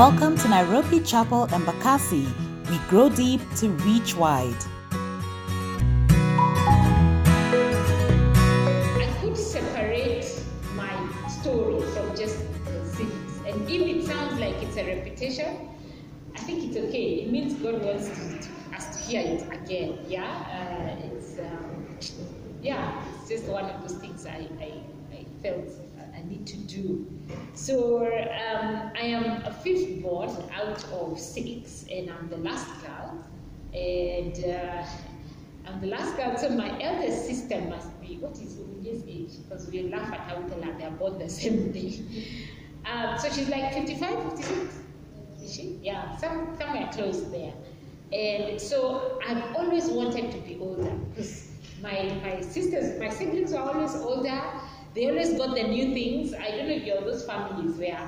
Welcome to Nairobi Chapel Embakasi. We grow deep to reach wide. I could separate my story from just the. And if it sounds like it's a repetition, I think it's okay. It means God wants to, to- us to hear it again. Yeah, uh, it's um, yeah, it's just one of those things I, I, I felt need to do. So um, I am a fifth born out of six, and I'm the last girl. And uh, I'm the last girl, so my eldest sister must be, what is Umije's age? Because we laugh at we they're both the same day. Um, so she's like 55, 56. Is she? Yeah, some, somewhere close there. And so I've always wanted to be older because my, my sisters, my siblings are always older. They always got the new things. I don't know if you're those families where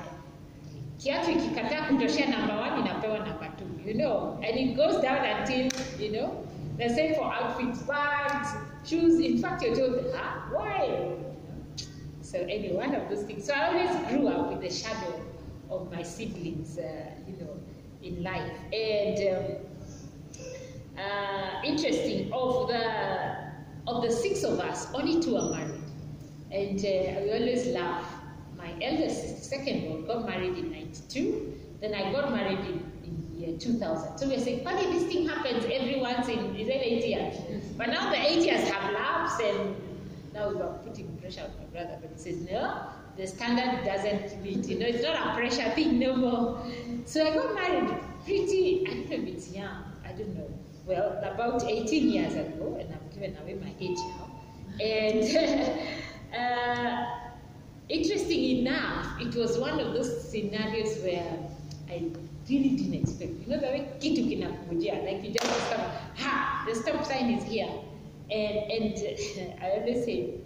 kiatu ikikataa kutoshea number one inapewa number two, you know, and it goes down until, you know, the same for outfits, bags, shoes. In fact, you're told, ah, why? So anyway, one of those things. So I always grew up with the shadow of my siblings, uh, you know, in life. And um, uh, interesting, of the of the six of us, only two are married. And uh, we always laugh. My eldest second one, got married in 92. Then I got married in, in year 2000. So we're saying, funny, this thing happens every once in, is it eight years? But now the eight years have lapsed and now we are putting pressure on my brother. But he says, no, the standard doesn't meet. You know, it's not a pressure thing no more. So I got married pretty, I don't know if it's young, I don't know. Well, about 18 years ago, and I've given away my age now. And uh, interesting enough, it was one of those scenarios where I really didn't expect. You know, the way kitu kinakujia, like you just discover, ha, the stop sign is here. And, and I always say,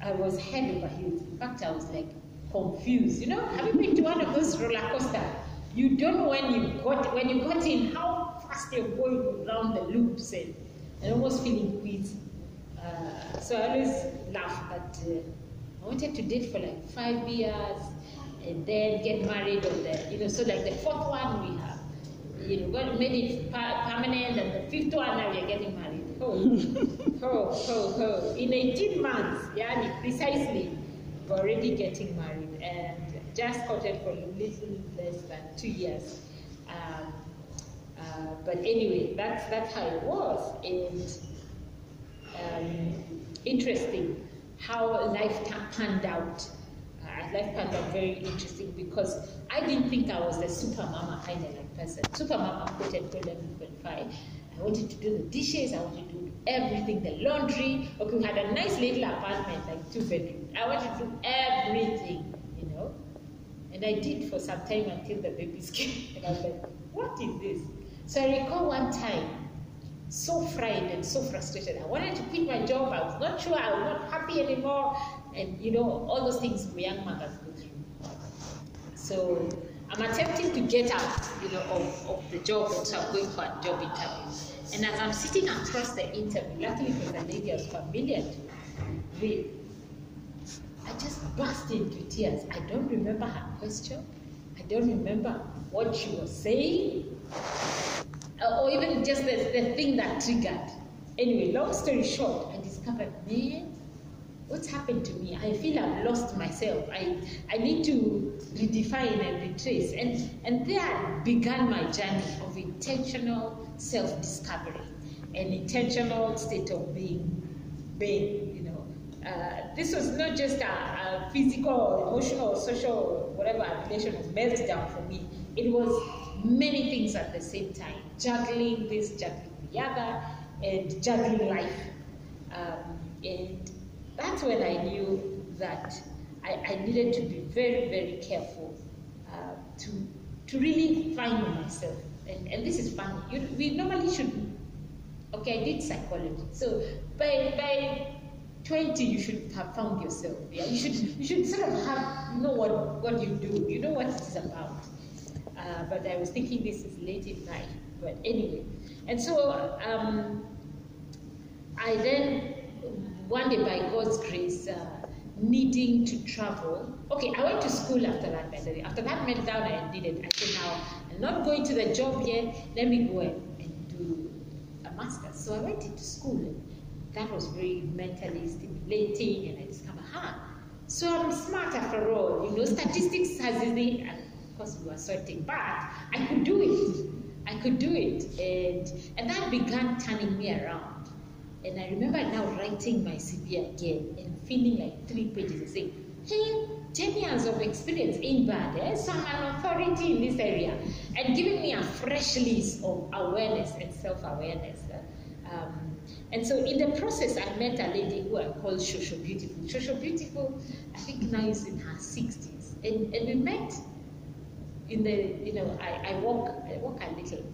I was head over heels. In fact, I was like confused. You know, have you been to one of those roller coaster? You don't know when you got when you got in how fast you're going around the loops and, and almost feeling queasy. Uh, so I always laugh that uh, I wanted to date for like five years and then get married on the you know so like the fourth one we have you know got made it permanent and the fifth one now we're getting married. Oh, oh, oh, oh. In 18 months, yeah, precisely, we're already getting married and just courted for little less than two years. Um, uh, but anyway, that's that's how it was. And um, interesting how life panned out. Uh, life panned out very interesting because I didn't think I was the super mama kind of like person. Super mama quoted for 11.5. I wanted to do the dishes, I wanted to do everything, the laundry. Okay, we had a nice little apartment, like two bedrooms. I wanted to do everything, you know. And I did for some time until the babies came. And I was like, what is this? So I recall one time, so frightened and so frustrated. I wanted to quit my job. I was not sure I was not happy anymore. And you know, all those things young mothers go through. So I'm attempting to get out, you know, of, of the job so I'm going for a job interview. And as I'm sitting across the interview, luckily was a lady I was familiar to, we, I just burst into tears. I don't remember her question. I don't remember what she was saying, uh, or even just the, the thing that triggered. Anyway, long story short, I discovered, man, what's happened to me? I feel I've lost myself. I, I need to redefine and retrace. And, and there began my journey of intentional self discovery, an intentional state of being, being you know. Uh, this was not just a, a physical, emotional, social, whatever relation was meltdown for me. It was many things at the same time, juggling this, juggling the other, and juggling life. Um, and that's when I knew that I, I needed to be very, very careful uh, to, to really find myself. And, and this is funny. You, we normally should, okay, I did psychology. So by, by 20, you should have found yourself. Yeah? You, should, you should sort of have, know what, what you do, you know what it is about. Uh, but I was thinking this is late in life. But anyway, and so um, I then, one day by God's grace, uh, needing to travel. Okay, I went to school after that, way. After that meltdown, I did it. I said, now, I'm not going to the job yet. Let me go and, and do a master's. So I went into school. And that was very mentally stimulating. And I discovered, huh, so I'm smart after all. You know, statistics has the, course, we were sorting, but I could do it. I could do it. And, and that began turning me around. And I remember now writing my CV again and feeling like three pages and saying, hey, 10 years of experience in bad. Eh? So I'm an authority in this area. And giving me a fresh list of awareness and self awareness. Um, and so in the process, I met a lady who I call Shosho Beautiful. Shosho Beautiful, I think now is in her 60s. And, and we met in the, you know, I, I walk, I walk a little.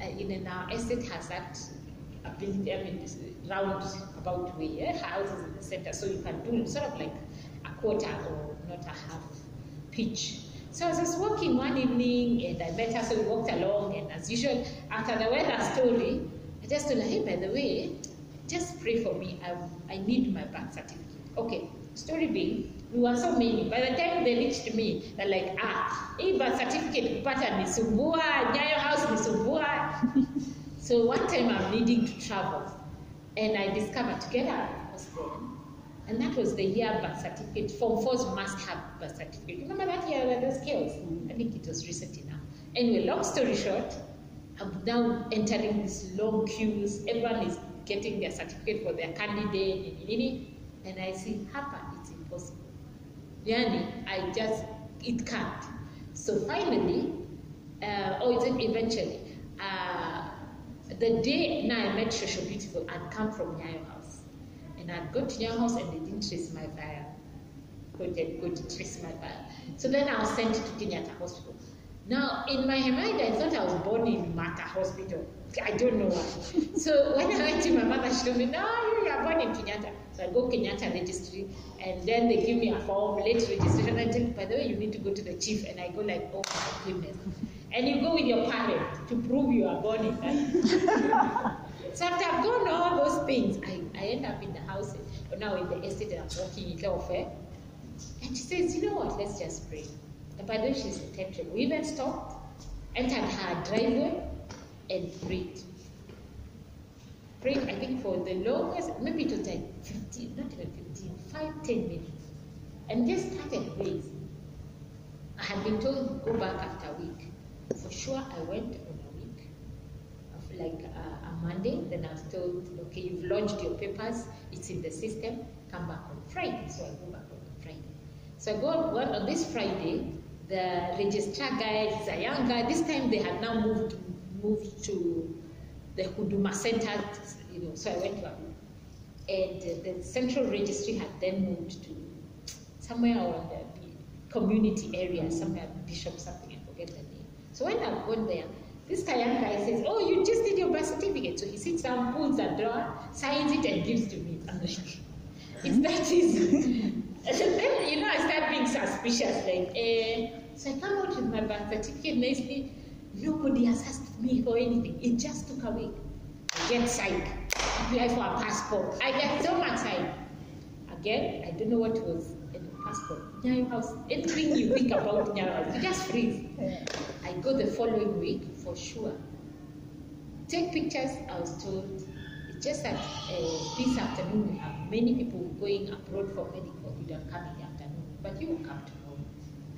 Uh, in our estate has that ability, I mean, this roundabout way, eh? houses in the center, so you can do sort of like a quarter or not a half pitch. So I was just walking one evening and I met her, so we walked along, and as usual, after the weather story, I just told her, hey, by the way, just pray for me. I, I need my birth certificate. Okay, story being, we were so many. By the time they reached me, they're like, ah, birth certificate kupata nisumbua, Nyayo house nisumbua. so one time I'm needing to travel, and I discovered together was then, and that was the year birth certificate. Form fours must have birth certificate. Remember that year were those skills? I think it was recent enough. Anyway, long story short, I'm now entering these long queues. Everyone is getting their certificate for their candidate, and I see, impossible. Yani, I just, it can't. So finally, uh, or oh, eventually, uh, the day now I met Shosho Beautiful, I'd come from Nyayo House. And I'd go to Nyayo House and they didn't trace my file. Couldn't go to trace my file. So then I was sent to Kenyatta Hospital. Now, in my mind, I thought I was born in Mater Hospital. I don't know why. so when I went to my mother, she told me, no, you are born in Kenyatta. So I go Kenyatta registry, and then they give me a form, late registration. I tell, by the way, you need to go to the chief. And I go like, oh my goodness. And you go with your parent to prove you are born in that. so after I've gone all those things, I, I end up in the house, or now in the estate, I'm walking in Leofe. And she says, you know what, let's just pray. And by the way, she's attention. We even stopped, entered her driveway, and prayed. Prayed, I think, for the longest, maybe it was like 15, not even 15, 5, 10 minutes. And just started praying. I had been told go back after a week. For sure, I went on a week, like uh, a Monday. Then I was told, okay, you've lodged your papers, it's in the system, come back on Friday. So I go back on Friday. So I go on, on this Friday, the registrar guy, he's a young guy. This time they had now moved moved to the Huduma Center, you know, so I went to a, and uh, the central registry had then moved to somewhere around the community area, somewhere Bishop something, I forget the name. So when I've gone there, this young guy says, oh, you just did your birth certificate. So he sits down, pulls a drawer, signs it, and gives to me. I'm like, if that is... and then, you know, I start being suspicious, like, eh. So I come out with my birth certificate nicely. Nobody has asked me for anything. It just took a week. I get signed. Apply for a passport. I get so much time. Again, I don't know what was in the passport. Nyayo House, anything you think about Nyayo House, you just freeze. I go the following week for sure. Take pictures, I was told. It's just that uh, this afternoon we have many people going abroad for medical. You don't come in the afternoon, but you will come tomorrow.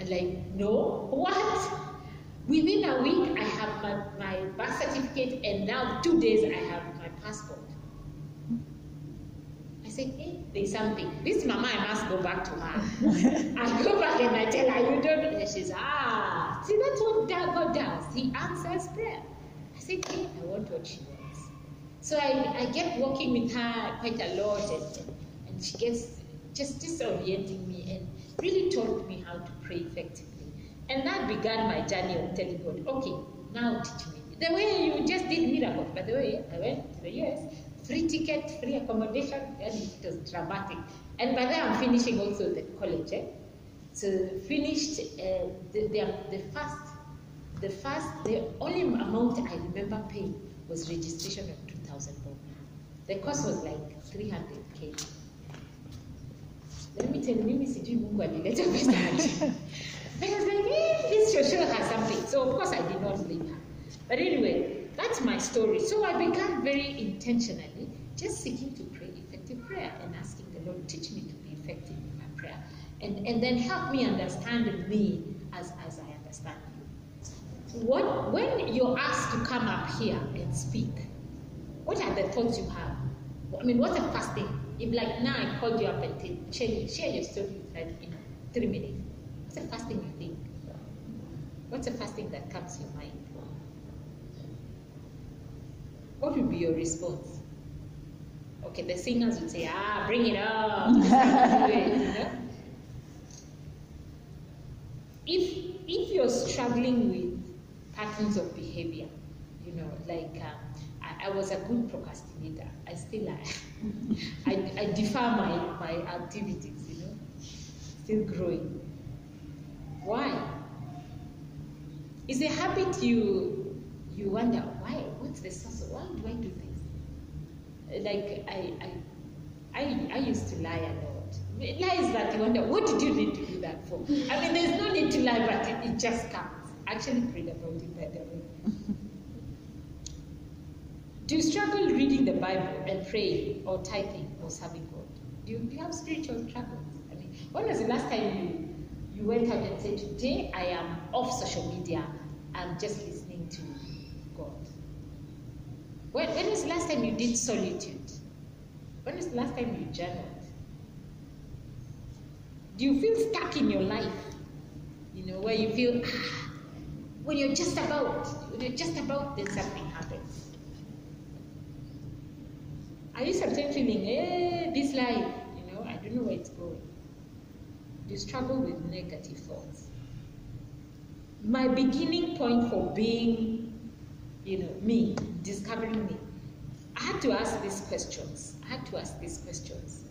And like, no, what? Within a week, I have my, my birth certificate, and now two days I have my passport. I said, hey, there's something. This mama, I must go back to her. I go back and I tell her, you don't know. And she's, ah, see, that's what God does. He answers prayer. I said, hey, I want what she wants. So I, I get working with her quite a lot, and, and she gets just disorienting me and really taught me how to pray effectively. And that began my journey of telling God, okay, now teach me. The way you just did miracles. By the way, I went to the US, free ticket, free accommodation, and it was dramatic. And by then I'm finishing also the college. Eh? So finished uh, the, the, the first, the first, the only amount I remember paying was registration of 2,000 The cost was like 300k. let me tell you, mimi sijui Mungu alileta pesa I was like, eh, this sure has something. So of course I did not leave her. But anyway, that's my story. So I began very intentionally just seeking to pray effective prayer and asking the Lord, teach me to be effective in my prayer. And, and then help me understand me as, as I understand you. What, when you're asked to come up here and speak, what are the thoughts you have? I mean, what's the first thing? If like now I called you up and tell, share, share your story like in three minutes, what's the first thing you think? What's the first thing that comes to your mind? What would be your response? Okay, the singers would say, ah, bring it you know? If if you're struggling with patterns of behavior, you know, like um, I, I was a good procrastinator. I still am. I, I defer my, my activities, you know, still growing. Why? It's a habit you you wonder why. What's the source? Of, why do I do this? Like I I I, I used to lie a lot. Lies that you wonder what did you need to do that for? I mean, there's no need to lie, but it, it just comes. I actually prayed about it the other way. Do you struggle reading the Bible and praying or tithing or serving God? Do you, do you have spiritual struggles? I mean, when was the last time you you went out and said, Today I am off social media, I'm just listening to God? When, when was the last time you did solitude? When was the last time you journaled? Do you feel stuck in your life? You know, where you feel, ah, when you're just about, when you're just about, then something happens. Are you sometimes feeling, eh, this life, you know, I don't know where it's going? You struggle with negative thoughts? My beginning point for being, you know, me, discovering me, I had to ask these questions. I had to ask these questions.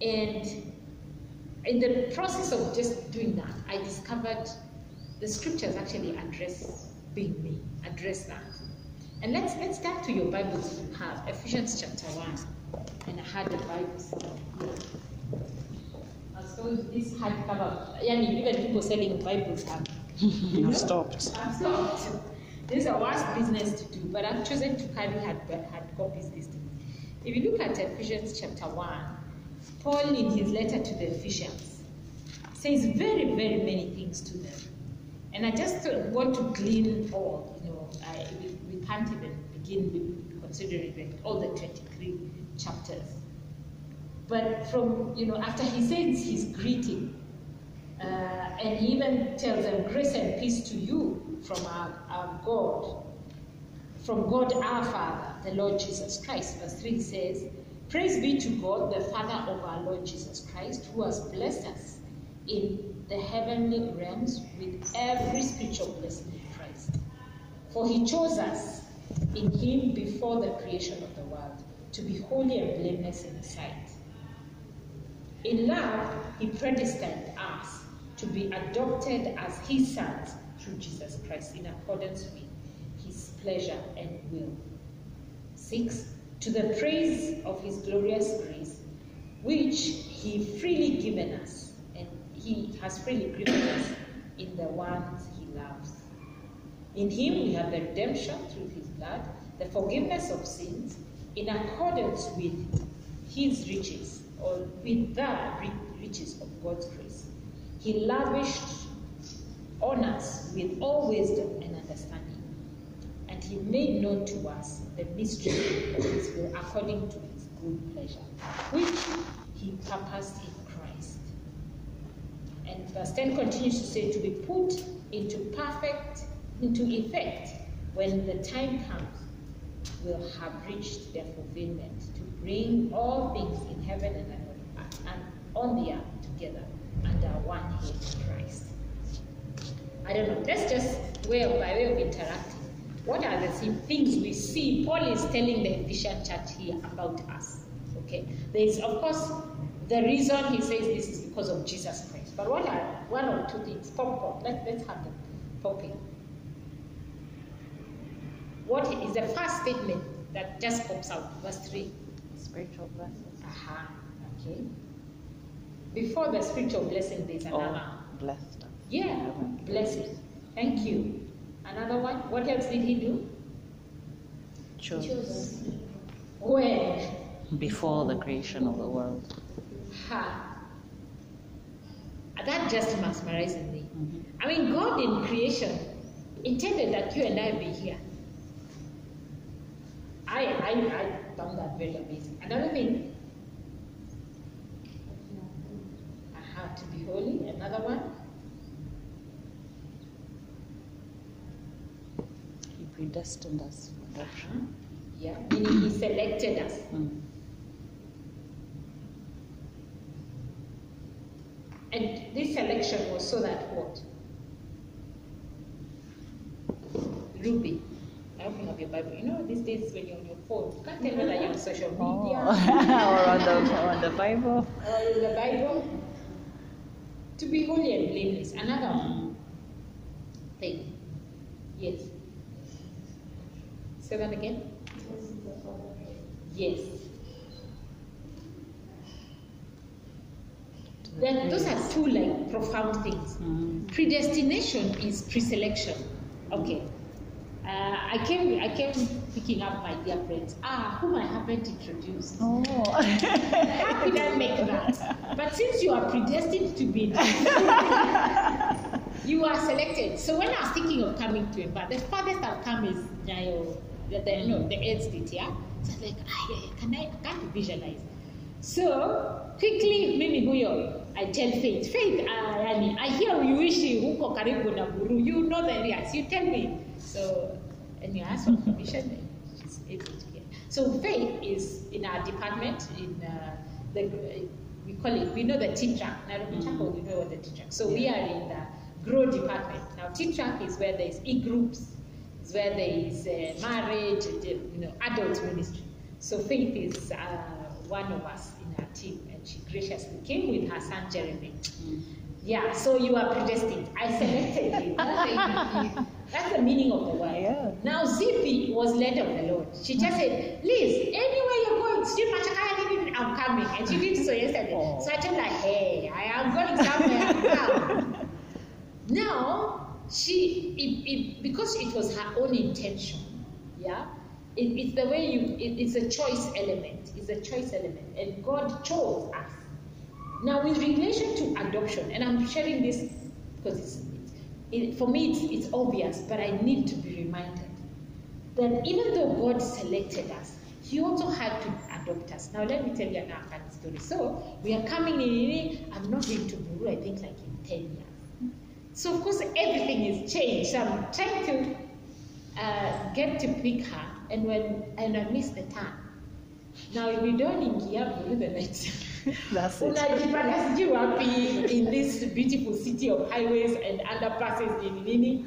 And in the process of just doing that, I discovered the scriptures actually address being me, address that. And let's let's start to your Bibles you have Ephesians chapter one. And I had the Bibles here. So this hardcover, yani even people selling Bibles have You've stopped. I've stopped. This is a worst business to do, but I've chosen to carry hard, hard copies this time. If you look at Ephesians chapter 1, Paul in his letter to the Ephesians says very, very many things to them. And I just want to glean all, you know, I, we, we can't even begin with considering all the 23 chapters. But from, you know, after he sends his greeting, uh, and he even tells them, Grace and peace to you from our, our God, from God our Father, the Lord Jesus Christ. Verse 3 says, Praise be to God, the Father of our Lord Jesus Christ, who has blessed us in the heavenly realms with every spiritual blessing in Christ. For he chose us in him before the creation of the world to be holy and blameless in his sight. In love, he predestined us to be adopted as his sons through Jesus Christ in accordance with his pleasure and will. Six, to the praise of his glorious grace, which he freely given us, and he has freely given us in the ones he loves. In him we have the redemption through his blood, the forgiveness of sins, in accordance with his riches, or with the riches of God's grace. He lavished on us with all wisdom and understanding, and he made known to us the mystery of his will according to his good pleasure, which he purposed in Christ. And verse 10 continues to say, to be put into perfect, into effect when the time comes, will have reached their fulfillment, bring all things in heaven and and on the earth together under one head, Christ. I don't know. Let's just way of, by way of interacting. What are the things we see? Paul is telling the Ephesian church here about us. Okay. There is, of course, the reason he says this is because of Jesus Christ. But what are one or two things? Pop, pop. Let, let's have them popping. What is the first statement that just pops out? Verse 3. Spiritual blessings. Aha. Okay. Before the spiritual blessing, there's Oh, another. blessed. Yeah, blessing. Thank you. Another one. What else did he do? Chose Where? before the creation of the world. Ha. That just mesmerizes me. Mhm. I mean, God in creation intended that you and I be here. I, I, I that very amazing. Another thing, I have to be holy. Another one, He predestined us for adoption. yeah, meaning He selected us. Mm. And this selection was so that what? Ruby. Your Bible. You know, these days when you're on your phone, you can't tell whether you're on social Oh. media or on the, on the Bible. or in the Bible. To be holy and blameless. Another thing. Yes. Say that again. Yes. Then those are two like profound things. Mm. Predestination is pre-selection. Okay. Uh, I came I came picking up my dear friends. Ah, whom I haven't introduced. Oh. How could I make that? But since you are predestined to be you are selected. So when I was thinking of coming to him, but the farthest I've come is Nyayo, the, the, no, the eighth state, yeah? So I was like, ah, yeah, can I, I can't visualize. So quickly, mimi huyo, I tell Faith, Faith, uh, yani, I hear you uishi huko karibu na Buru, you know the areas, you tell me. So, and you ask for permission, and she's able to get. So Faith is in our department, in uh, the, we call it, we know the T-track, Nairobi Chapel, we know what the T-track. So we are in the grow department. Now T-track is where there is e-groups, is where there is uh, marriage, uh, you know, adult ministry. So Faith is uh, one of us in our team, and she graciously came with her son Jeremy. Yeah, so you are predestined. I selected you. That's the- meaning of the word. Yeah. Now Zippy was led of the Lord. She just said, Liz, anywhere you're going, still I'm coming. And she did so yesterday. Oh. So I told her, hey, I am going somewhere. Come. Now, she, it, it, because it was her own intention, yeah, it, it's the way you, it, it's a choice element. It's a choice element. And God chose us. Now, with relation to adoption, and I'm sharing this because it's, it, for me it's, it's obvious, but I need to be reminded that even though God selected us, He also had to adopt us. Now, let me tell you another funny story. So, we are coming in, I'm not going to Buru, I think like in 10 years. So, of course, everything is changed. I'm trying to uh, get to pick her, and when and I miss the time. Now, if you don't ingia Buru the next That's unajipata wapi in this beautiful city of highways and underpasses nini nini.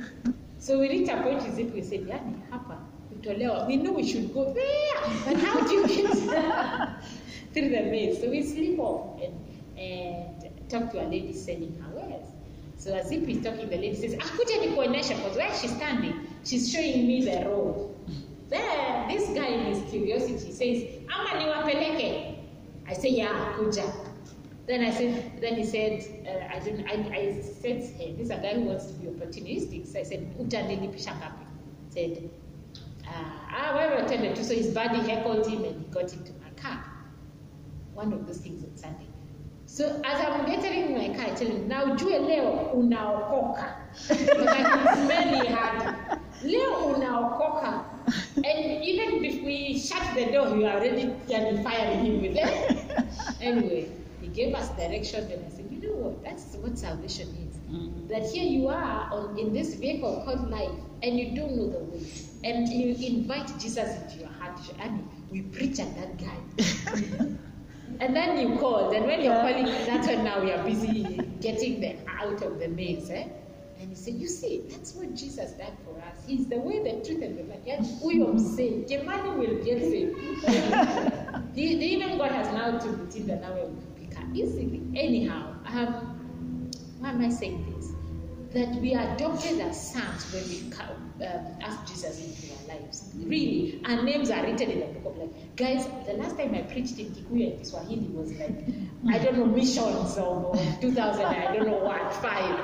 So we reached a point with it we said yani hapa kutolewa. We know we should go there. But how do you get through the maze? So we sleep off and, and talk to a lady selling her wares. So as if he's talking the lady says akuja nikuonyesha because where she's standing she's showing me the road there this guy in his curiosity says ama niwapeleke I said, yeah, kuja. Then I said, then he said, uh, I don't, I, I said, hey, this is a guy who wants to be opportunistic. So I said, utanilipisha ngapi? Said, uh, ah, wewe attended to. So his buddy heckled him and he got into my car. One of those things on Sunday. So as I'm getting in my car, I tell him, now ujue leo unaokoka. Because I can smell he had. Leo unaokoka. And even if we shut the door, we are already firing him with it. anyway, he gave us direction and I said, you know what? That's what salvation is. Mm. That here you are on, in this vehicle called life and you don't know the way. And you invite Jesus into your heart. And we preach at that guy. and then you called, and when you're Yeah. calling, that's when now we are busy getting them out of the maze. Eh? And he said, You see, that's what Jesus done for us. He's the way, the truth, and the life. Yet huyo msee, Jemani will get saved. the, the even God has now to Butinda now will pick her easily. Anyhow, um, why am I saying this? that we are adopted as sons when we um, ask Jesus into our lives. Really, our names are written in the book of life. Guys, the last time I preached in Kikuyu and Kiswahili was like, I don't know, missions of 2000, I don't know what, five.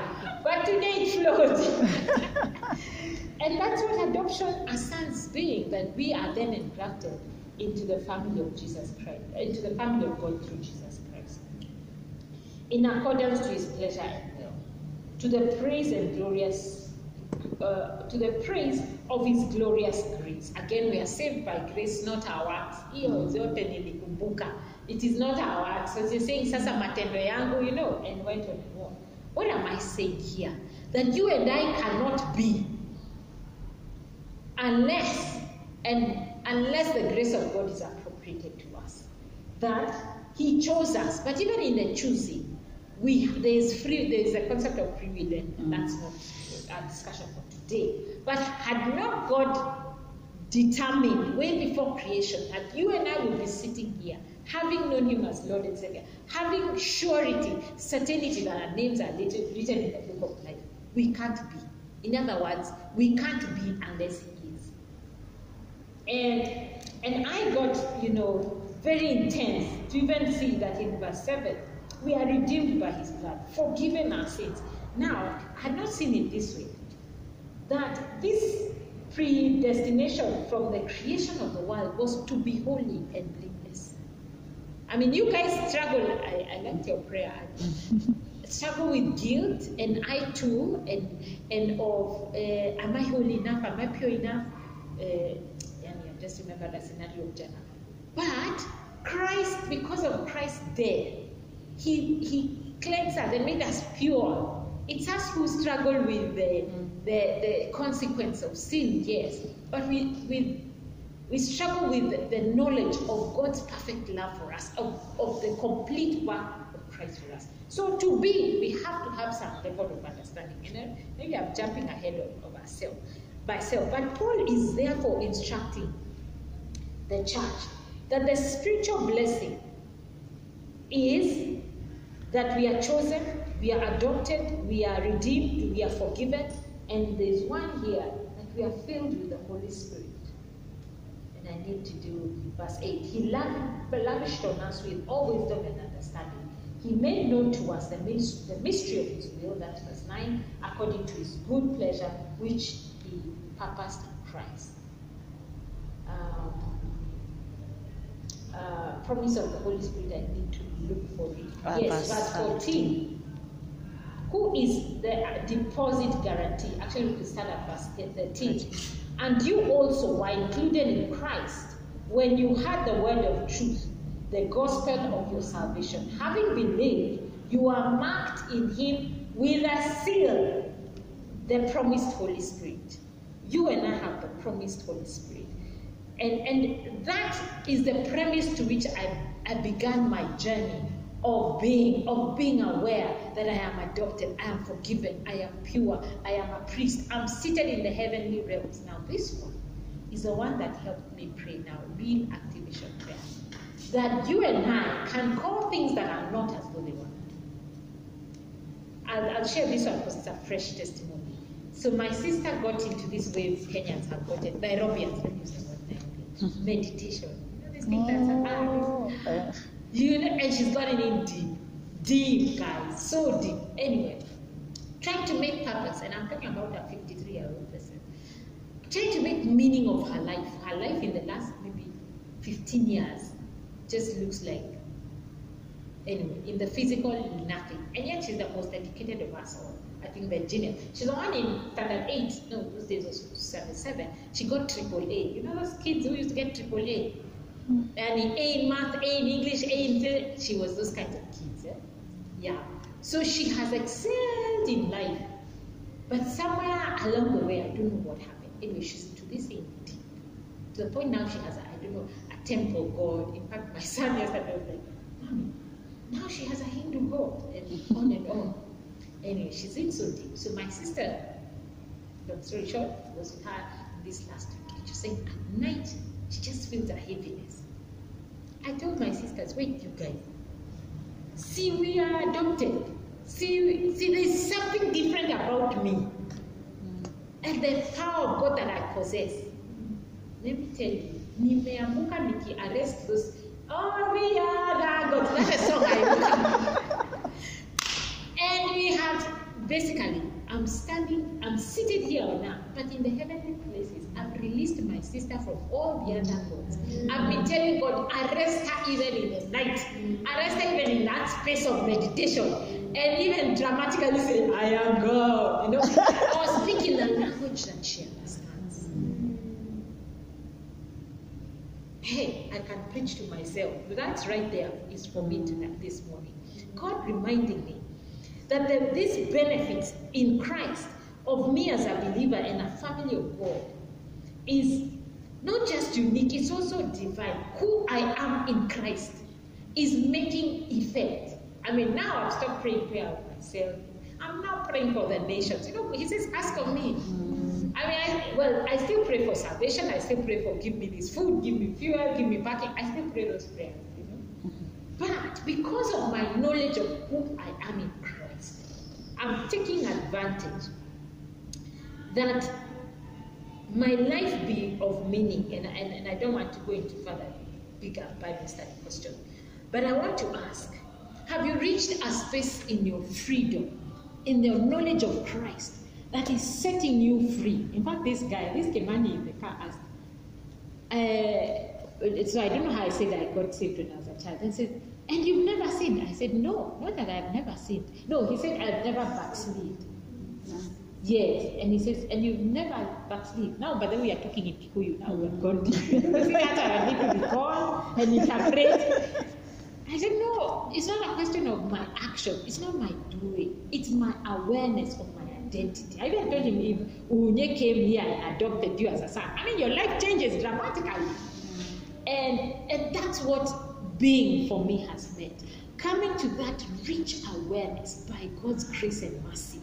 But today it flows. and that's what adoption as sons being, that we are then engrafted into the family of Jesus Christ, into the family of God through Jesus Christ. In accordance to his pleasure and will, to the praise and glorious, uh, to the praise of his glorious grace. Again, we are saved by grace, not our works. It is not our works. So you're saying, sasa matendo yangu, you know, and went on and on. What am I saying here? That you and I cannot be unless and unless the grace of God is appropriated to us. That He chose us, but even in the choosing, we there is free there is a concept of free will, and mm. that's not our discussion for today. But had not God determined way before creation that you and I will be sitting here, having known Him as Lord and Savior, having surety, certainty that our names are written in the book of life, we can't be. In other words, we can't be unless He is. And and I got, you know, very intense to even see that in verse 7, we are redeemed by his blood, forgiven our sins. Now, I had not seen it this way. That this predestination from the creation of the world was to be holy and blameless. I mean, you guys struggle. I, I liked your prayer. struggle with guilt, and I too, and and of uh, am I holy enough? Am I pure enough? Uh, just remember the scenario of Jonah. But Christ, because of Christ's death, he, he cleansed us and made us pure. It's us who struggle with the, the, the consequence of sin, yes. But we, we, we struggle with the knowledge of God's perfect love for us, of, of the complete work of Christ for us. So to be, we have to have some level of understanding. You know, maybe I'm jumping ahead of, of ourselves, myself. But Paul is therefore instructing the church that the spiritual blessing is that we are chosen, we are adopted, we are redeemed, we are forgiven, and there's one here that we are filled with the Holy Spirit. And I need to do verse 8. He lavished on us with all wisdom and understanding. He made known to us the, the mystery of his will, that verse 9, according to his good pleasure, which he purposed in Christ. Um, uh, promise of the Holy Spirit, I need to look for it. Uh, yes, verse 14. Who is the deposit guarantee? Actually, we can start at verse 13. And you also were included in Christ when you heard the word of truth, the gospel of your salvation. Having believed, you are marked in Him with a seal, the promised Holy Spirit. You and I have the promised Holy Spirit. And, and that is the premise to which I, I began my journey of being of being aware that I am adopted, I am forgiven, I am pure, I am a priest, I'm seated in the heavenly realms. Now this one is the one that helped me pray now, real activation prayer. That you and I can call things that are not as though they were. I'll, I'll share this one because it's a fresh testimony. So my sister got into this way Kenyans have gotten, Nairobians, let me use the word meditation. You know, this thing that's ah, this, you know, and she's gotten in deep, deep, guys, so deep. Anyway, trying to make purpose, and I'm talking about a 53 year old person, trying to make meaning of her life. Her life in the last maybe 15 years just looks like, anyway, in the physical, nothing. And yet she's the most educated of us all. I think Virginia. She's the one in standard 8, no, those days was 7, 7. She got triple A. You know those kids who used to get triple A? And in A in math, A in English, A in she was those kind of kids. Eh? Yeah. So she has excelled in life. But somewhere along the way, I don't know what happened. Anyway, she's into this in deep. To the point now she has, I don't know, a temple god. In fact, my son yesterday was like, Mommy, now she has a Hindu god, and on and on. Anyway, she's in so deep. So my sister, long story short, was with her this last week. She was saying at night, she just feels a heaviness. I told my sisters, wait, you guys. See, we are adopted. See, see, there's something different about me. And the power of God that I possess. Let me tell you, nimeamuka niki arrest those. Oh, we are gods. That's a song I. And we have basically, I'm standing, I'm seated here now, but in the heavenly places, I've released my sister from all the other gods. I've been telling God, arrest her even in the night, arrest her even in that space of meditation, and even dramatically say, I am God. You know, I or speaking the language that she understands. Hey, I can preach to myself. That's right there is for me tonight, this morning. God reminding me that the, these benefits in Christ of me as a believer and a family of God is not just unique, it's also divine. Who I am in Christ is making effect. I mean, now I've stopped praying prayer of myself. I'm now praying for the nations. You know, he says, ask of me. I mean, I, well, I still pray for salvation. I still pray for give me this food, give me fuel, give me parking. I still pray those prayers, you know. But because of my knowledge of who I am in Christ, I'm taking advantage that my life be of meaning, and, and, and I don't want to go into further bigger Bible study question, but I want to ask, have you reached a space in your freedom, in your knowledge of Christ, that is setting you free? In fact, this guy, this Kemani in the car asked, uh, so I don't know how I said I got saved when I was a child. And said, and you've never sinned? I said, no, not that I've never sinned. No, he said, I've never backslid. Yes, and he says, and you've never backslid. Now, by the way, we are talking in Kikuyu now, gone deep. See that I be called and interpret. I said, no, it's not a question of my action, it's not my doing, it's my awareness of my identity. I even told him if Unye came here and adopted you as a son, I mean, your life changes dramatically. And, and that's what being for me has meant. Coming to that rich awareness by God's grace and mercy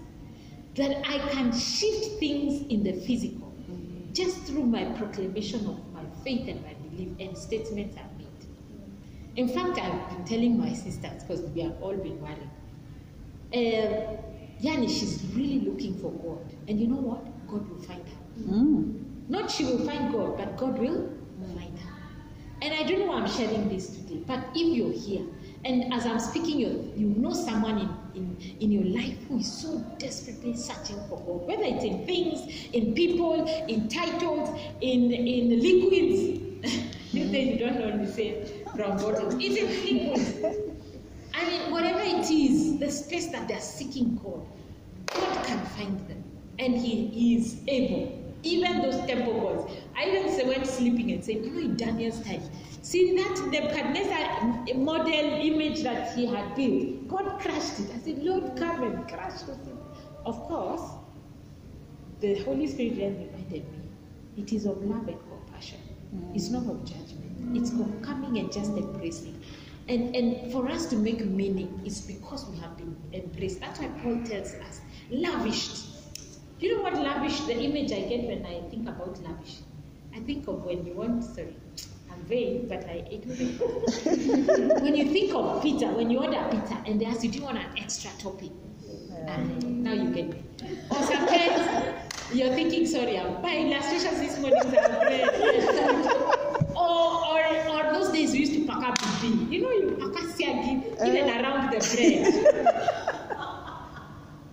that I can shift things in the physical just through my proclamation of my faith and my belief and statements I've made. In fact, I've been telling my sisters, because we have all been worried, uh, Yani, she's really looking for God. And you know what? God will find her. Mm. Not she will find God, but God will find her. And I don't know why I'm sharing this today, but if you're here, and as I'm speaking, you, you know someone in, in, in your life who is so desperately searching for God, whether it's in things, in people, in titles, in, in liquids. These days you don't only say from bottles, in liquids. I mean, whatever it is, the space that they're seeking God, God can find them. And He is able. Even those temple gods. I even went sleeping and said, you know, in Daniel's time, see that Nebuchadnezzar model image that he had built, God crashed it. I said, Lord, come and crash it. Of course, the Holy Spirit then reminded me, it is of love and compassion. It's not of judgment. It's of coming and just embracing. And, and for us to make meaning, it's because we have been embraced. That's why Paul tells us, lavished. Do you know what lavish, the image I get when I think about lavish? I think of when you want, sorry, I'm vain, but I ate When you think of pizza, when you order pizza and they ask you, do you want an extra topping? And now you get me. Or sometimes you're thinking, sorry, I'm buying illustrations this morning, or, or, or those days we used to pack up the You know, you pack a siagi even uh-huh. around the bread.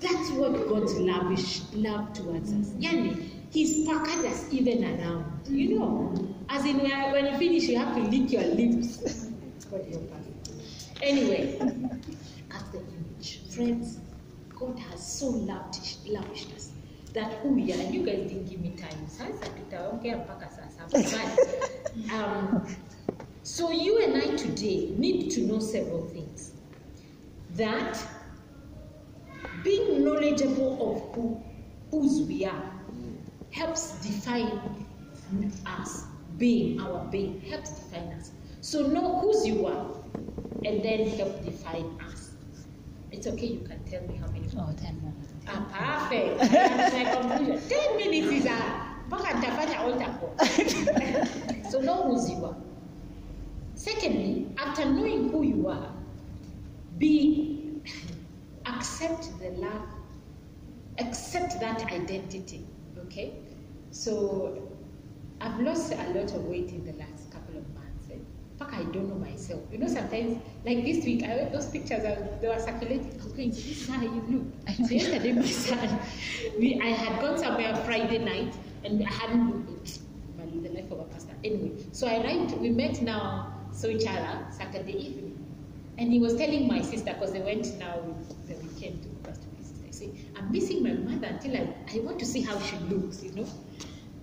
That's what God's lavish love towards us. Yani, He's packed us even around. You know, as in when, you finish, you have to lick your lips. Anyway, at the image, friends, God has so lavished, lavished us that who we are. You guys didn't give me time. Um, so you and I today need to know several things. That being knowledgeable of who, whose we are helps define us, being, our being, helps define us. So know whose you are and then help define us. It's okay, you can tell me how many. Oh, 10 more. Ah, perfect. That's my conclusion. 10 minutes is a mpaka nitafanya altar call. so know whose you are. Secondly, after knowing who you are, be accept the love, accept that identity. Okay? So I've lost a lot of weight in the last couple of months. Eh? In fact, I don't know myself. You know, sometimes, like this week, I went those pictures they were circulating. I was going, this is how you look. So yesterday, my son, we, I had gone somewhere Friday night, and I hadn't looked. The life of a pastor. Anyway, so I arrived. We met now, other Saturday evening, and he was telling my sister because they went now with the weekend to Pastor I say, I'm missing my mother until I, I want to see how she looks, you know.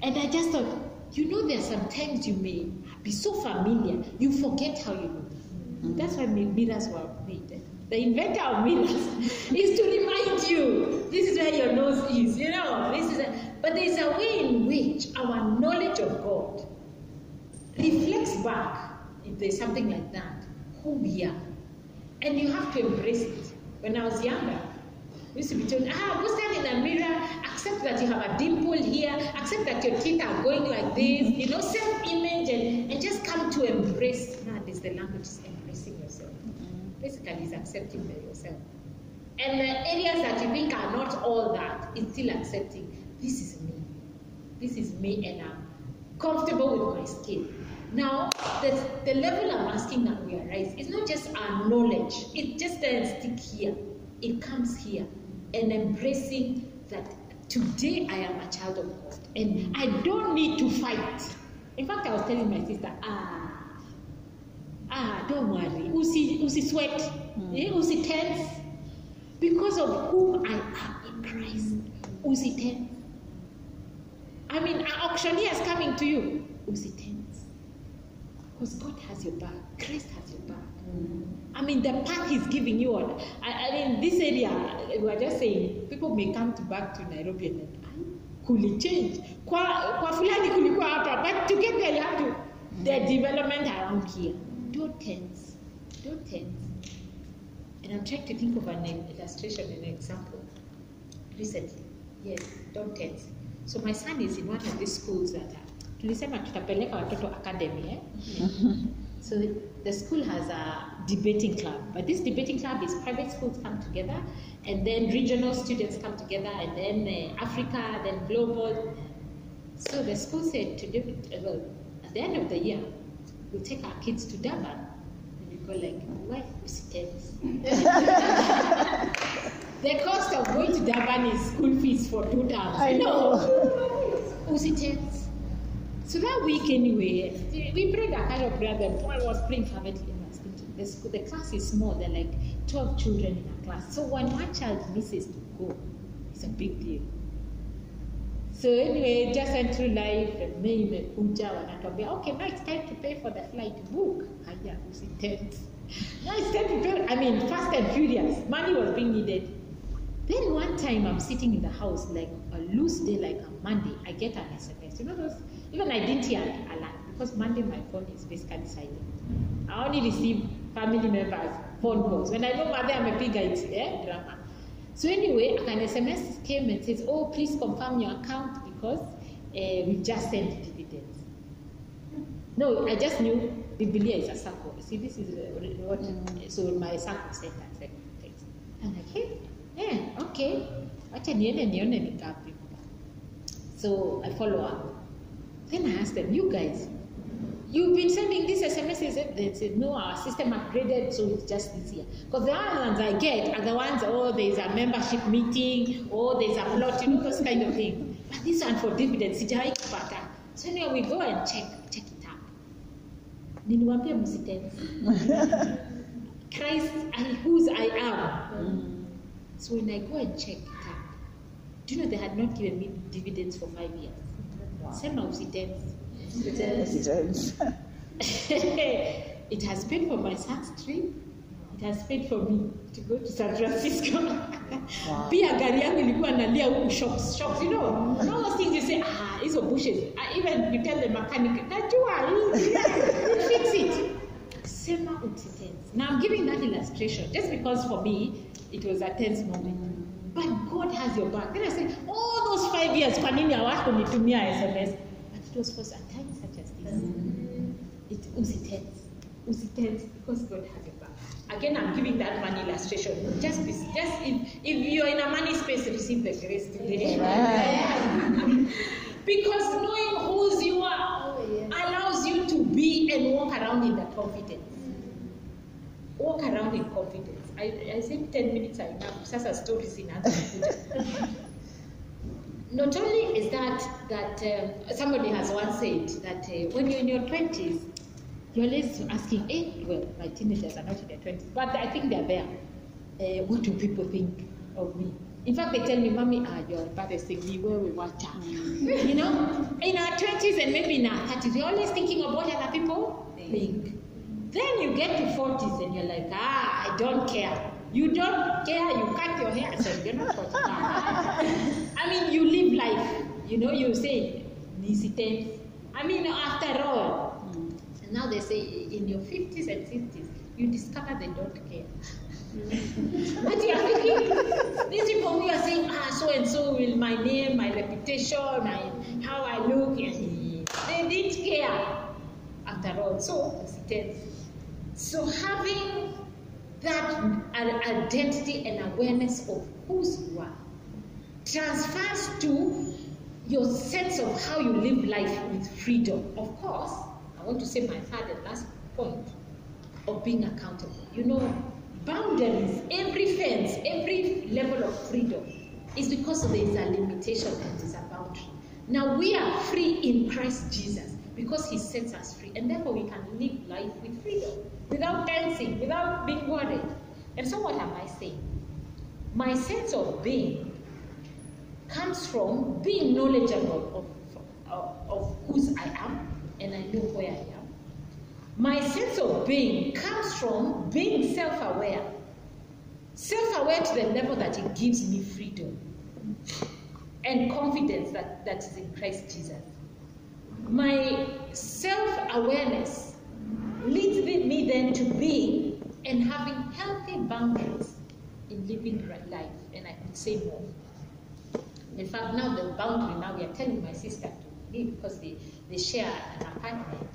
And I just thought, you know, there are some times you may be so familiar, you forget how you look. Mm-hmm. That's why mirrors were made. The inventor of mirrors is to remind you this is where your nose is, you know. This is a, but there is a way in which our knowledge of God reflects back, if there's something like that, who we are. And you have to embrace it. When I was younger, used to be told, ah, go stand in the mirror, accept that you have a dimple here, accept that your teeth are going like this, you know, self-image, and, and just come to embrace. That is the language, is embracing yourself. Mm-hmm. Basically, it's accepting yourself. And the areas that you think are not all that, it's still accepting. This is me. This is me, and I'm comfortable with my skin. Now, the, the level I'm asking that we arise is not just our knowledge, it just doesn't stick here. It comes here. And embracing that today I am a child of God. And I don't need to fight. In fact, I was telling my sister, ah, ah, don't worry. Usi, usi sweat. Mm. Eh, usi tense. Because of whom I am in Christ. Usi tense. I mean, an auctioneer is coming to you. Usi tense. Because God has your back. Christ has your back. Mm. I mean, the park is giving you. On, I, I mean, this area, we are just saying, people may come to back to Nairobi and then, kuli change. Kwa, kwa fulani kulikuwa hapa, but to get there, you have to, the development around here. Don't tense. Don't tense. And I'm trying to think of an illustration, an example. Recently, yes, don't tense. So my son is in one of these schools that tulisema tutapeleka watoto academy eh? so the school has a debating club. But this debating club is private schools come together and then regional students come together and then uh, africa then global. So the school said to do well, at the end of the year we'll take our kids to durban. And you go like why the cost of going to durban is school fees for two terms I know. Usitens. So that week anyway, we prayed a kind of prayer. The boy was praying fervently and I was thinking, the, school, the class is small. There are like 12 children in a class. So when one child misses to go, it's a big deal. So anyway, just went through life and me imekuja wanatuambia, okay, now it's time to pay for the flight book. Haya, usitense. Now it's time to pay. I mean, fast and furious. Money was being needed. Then one time I'm sitting in the house, like a loose day, like a Monday, I get an SMS. You know those? Even I didn't hear an alert because Monday my phone is basically silent. I only receive family members' phone calls. When I know a big it's eh, drama. So anyway, an SMS came and says, oh, please confirm your account because uh, we just sent dividends. No, I just knew Biblia is a circle. See, this is uh, what, so my circle sent that. I'm like, hey, yeah, okay. So I follow up. Then I asked them, you guys, you've been sending these SMSs. Eh, they said, no, our system upgraded, so it's just this year. Because the other ones I get are the ones, oh, there's a membership meeting, oh, there's a plot, you know, those kind of things. But this one for dividends, sijawahi kupata. So anyway, we go and check, check it out. Niliwaambia msitense. Christ, I, whose I am. So when I go and check it out, do you know they had not given me dividends for five years? Sema usitense. Residents. it has paid for my son's trip. It has paid for me to go to San Francisco. wow. Pia gari yangu ilikuwa nalia huku shops, shops, you know. All those things you say, ah, hizo bushes. I even you tell the mechanic, najua, fix it. Sema usitense. Now I'm giving that illustration just because for me it was a tense moment. But God has your back. Then I say, all those five years, kwa nini hawakunitumia SMS? But mm-hmm. it was for a time such as this. It usitense. usitense because God has a back. Again, I'm giving that money illustration. Just, be, just if, if you're in a money space, receive the grace today. because knowing whose you are oh, allows you to be and walk around in that confidence. Walk around in confidence. I, I think 10 minutes are enough. Sasa stories in Not only is that that um, somebody has once said that uh, when you're in your 20s, you're always asking, eh, well, my teenagers are not in their 20s, but I think they're there. Uh, what do people think of me? In fact, they tell me, Mommy, ah, you're embarrassing me where we watch You know, in our 20s and maybe in our 30s, you're always thinking of what other people think. Then you get to 40s and you're like, ah, I don't care. You don't care, you cut your hair. So you're not 40. I mean, you live life. You know, you say, I mean, after all, and now they say in your 50s and 60s, you discover they don't care. but you are thinking, these people who are saying, ah, so and so will my name, my reputation, my how I look, they didn't care after all. So, so having that identity and awareness of whose you are transfers to your sense of how you live life with freedom. Of course, I want to say my third and last point of being accountable. You know, boundaries, every fence, every level of freedom is because there is a limitation and is a boundary. Now we are free in Christ Jesus because he sets us free, and therefore we can live life with freedom, without tensing, without being worried. And so what am I saying? My sense of being comes from being knowledgeable of, of, of whose I am, and I know where I am. My sense of being comes from being self aware. Self aware to the level that it gives me freedom and confidence that, that is in Christ Jesus. My self awareness leads me then to being and having healthy boundaries in living life, and I could say more. In fact, now the boundary, now we are telling my sister to leave because they, they share an apartment.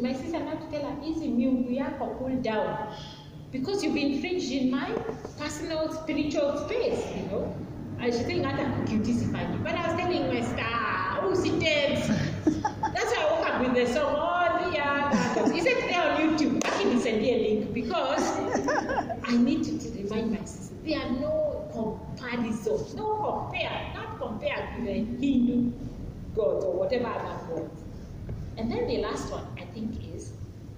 My sister now to tell her, easy miungu yako cool down. Because you've infringed in my personal spiritual space, you know. I should think hata kukiutisifanye. But I was telling my star, sit tense. That's why I woke up with the song, oh, the other. Is it there on YouTube? I can send you a link because I need to, remind myself there are no comparisons, no compare, not compare to the Hindu gods or whatever other gods. And then the last one, I think, is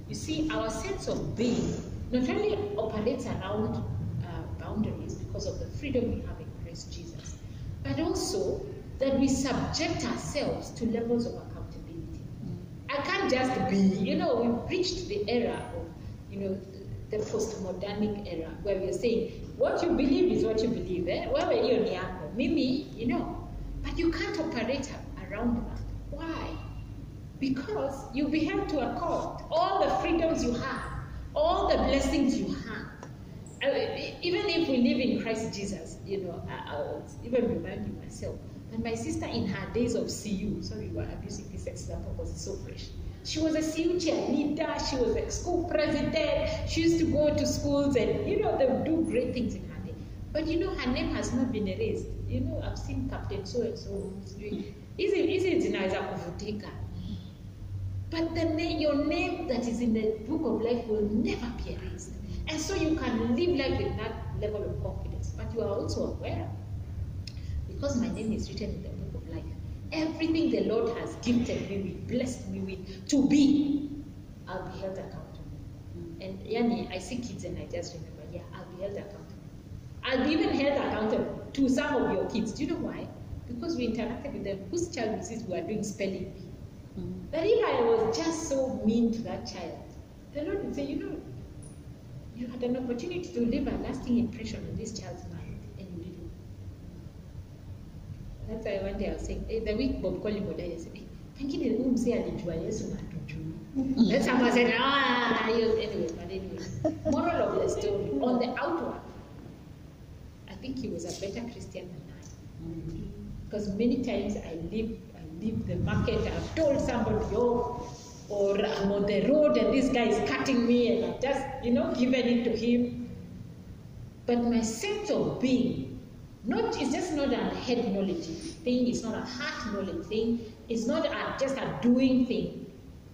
you see, our sense of being not only operates around uh, boundaries because of the freedom we have in Christ Jesus, but also that we subject ourselves to levels of accountability. Mm. I can't just be, you know, we've reached the era of, you know, the postmodernic era where we're saying what you believe is what you believe. Eh? Wewe hiyo ni yako, mimi, you know, but you can't operate around that. Why? Because you'll be held to account all the freedoms you have, all the blessings you have. Even if we live in Christ Jesus, you know, I, I'll even remind you myself that my sister in her days of CU, sorry, we're abusing this example because it's so fresh. She was a CU chair leader, she was a school president, she used to go to schools and, you know, they would do great things in her day. But, you know, her name has not been erased. You know, I've seen Captain so-and-so who's doing, hizi zinaweza kuvutika but the name, your name that is in the book of life will never be erased. And so you can live life with that level of confidence. But you are also aware, because my name is written in the book of life, everything the Lord has gifted me with, blessed me with, to be, I'll be held accountable. And Yani, I see kids and I just remember, yeah, I'll be held accountable. I'll be even held accountable to some of your kids. Do you know why? Because we interacted with them. Whose child is this we are doing spelling. That if I was just so mean to that child, the Lord would say, you know, you had an opportunity to leave a lasting impression on this child's mind, and you didn't. That's why one day I was saying, hey, the week Bob Collymore eh, died, mm-hmm. I said, hey, pengine huyu mzee alijua Yesu na hatujui. Then someone said, ah, anyway, but anyway. Moral of the story, on the outward, I think he was a better Christian than I. Because many times I lived leave the market. I've told somebody, oh, or I'm on the road and this guy is cutting me and I've just, you know, given it to him. But my sense of being, not it's just not a head knowledge thing, it's not a heart knowledge thing, it's not a, just a doing thing,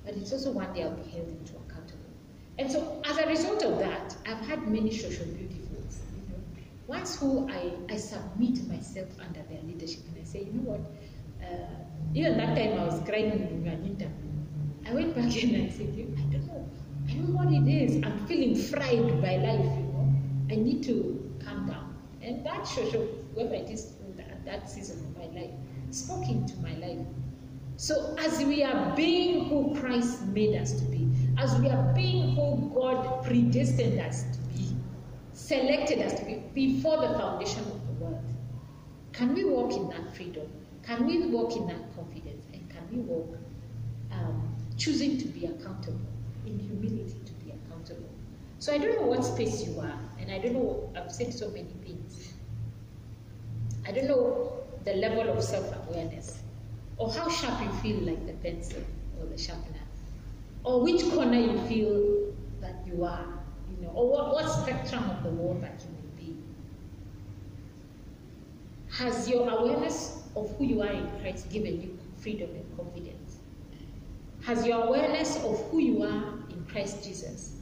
but it's also one day I'll be held into accountable. And so as a result of that, I've had many social beautifuls, you know, ones who I, I submit myself under their leadership and I say, you know what, uh, even that time I was crying in an interview. I went back and I said, I don't know. I don't know what it is. I'm feeling fried by life, you know. I need to. And that social, whoever it is, at that season of my life, spoke into my life. So as we are being who Christ made us to be, as we are being who God predestined us to be, selected us to be before the foundation of the world, can we walk in that freedom? Can we walk in that confidence? And can we walk um, choosing to be accountable, in humility to be accountable? So I don't know what space you are, and I don't know, I've said so many things. I don't know the level of self awareness, or how sharp you feel like the pencil or the sharpener, or which corner you feel that you are, you know, or what, what spectrum of the world that you may be. Has your awareness of who you are in Christ given you freedom and confidence? Has your awareness of who you are in Christ Jesus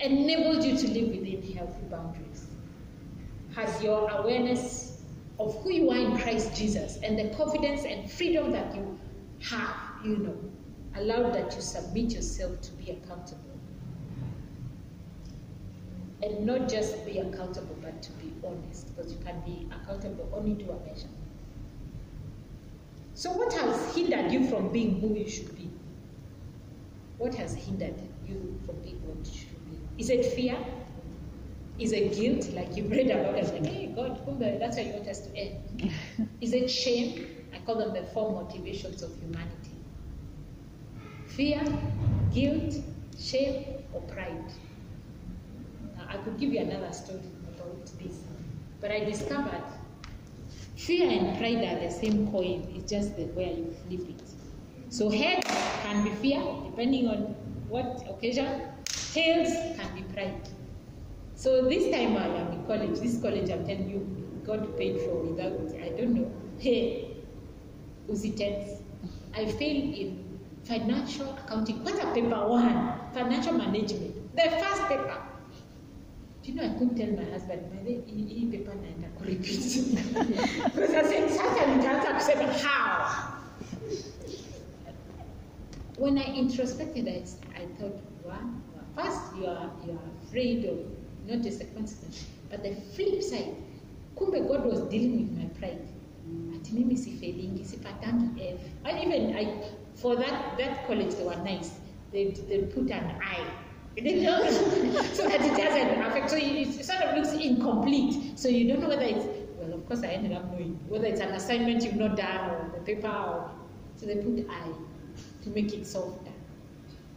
enabled you to live within healthy boundaries? Has your awareness of who you are in Christ Jesus and the confidence and freedom that you have, you know, allowed that you submit yourself to be accountable? And not just be accountable, but to be honest, because you can be accountable only to a measure. So, what has hindered you from being who you should be? What has hindered you from being what you should be? Is it fear? Is it guilt? Like you've read about it, like, hey, God, that's why you want us to end. Is it shame? I call them the four motivations of humanity fear, guilt, shame, or pride. Now, I could give you another story about this, but I discovered Fear and pride are the same coin, it's just the way you flip it. So head can be fear, depending on what occasion. Tails can be pride. So this time I am in college, this college I'm telling you, God paid for without, I don't know. Hey, Usitens. I failed in financial accounting. What a paper one? Financial management. The first paper. Do you know, I couldn't tell my husband, by the hii paper naenda kurepeat. Because I said, sasa nitaanza kusema how. When I introspected, I, I thought, one, first you are, you are afraid of not just the consequence, but the flip side, kumbe God was dealing with my pride. Ati mimi sifelingi, sipatangi F. And even I, for that, that college, they were nice. They, they put an I so that it doesn't affect. So it sort of looks incomplete. So you don't know whether it's, well, of course, I ended up knowing whether it's an assignment you've not done or the paper. Or, so they put I to make it softer.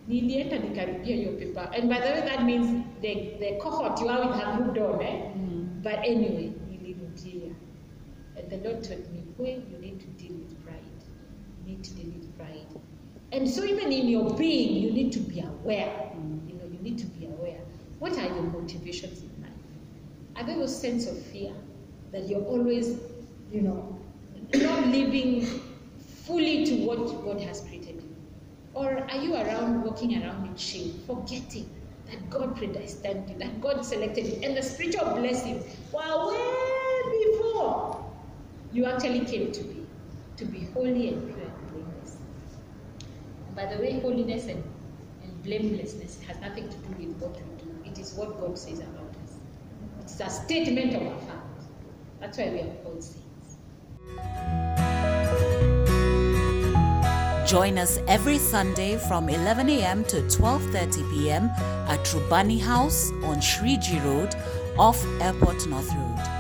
Nilienda nikaribia your paper. And by the way, that means the, the cohort you are with have moved on. Eh? Mm. But anyway, nilirudia. And the Lord told me, well, you need to deal with pride. You need to deal with pride. And so even in your being, you need to be aware. Mm. You know, you need to be aware. What are your motivations in life? Are there a sense of fear that you're always, you know, not living fully to what God has created? Or are you around walking around in shame, forgetting that God predestined you, that God selected you, and the spiritual blessings were way before you actually came to be, to be holy and pure and blameless. By the way, holiness and, and blamelessness has nothing to do with what we do. It is what God says about us. It's a statement of our fact. That's why we are called saints. Join us every Sunday from 11 a.m. to 12:30 p.m. at Rubani House on Shriji Road, off Airport North Road.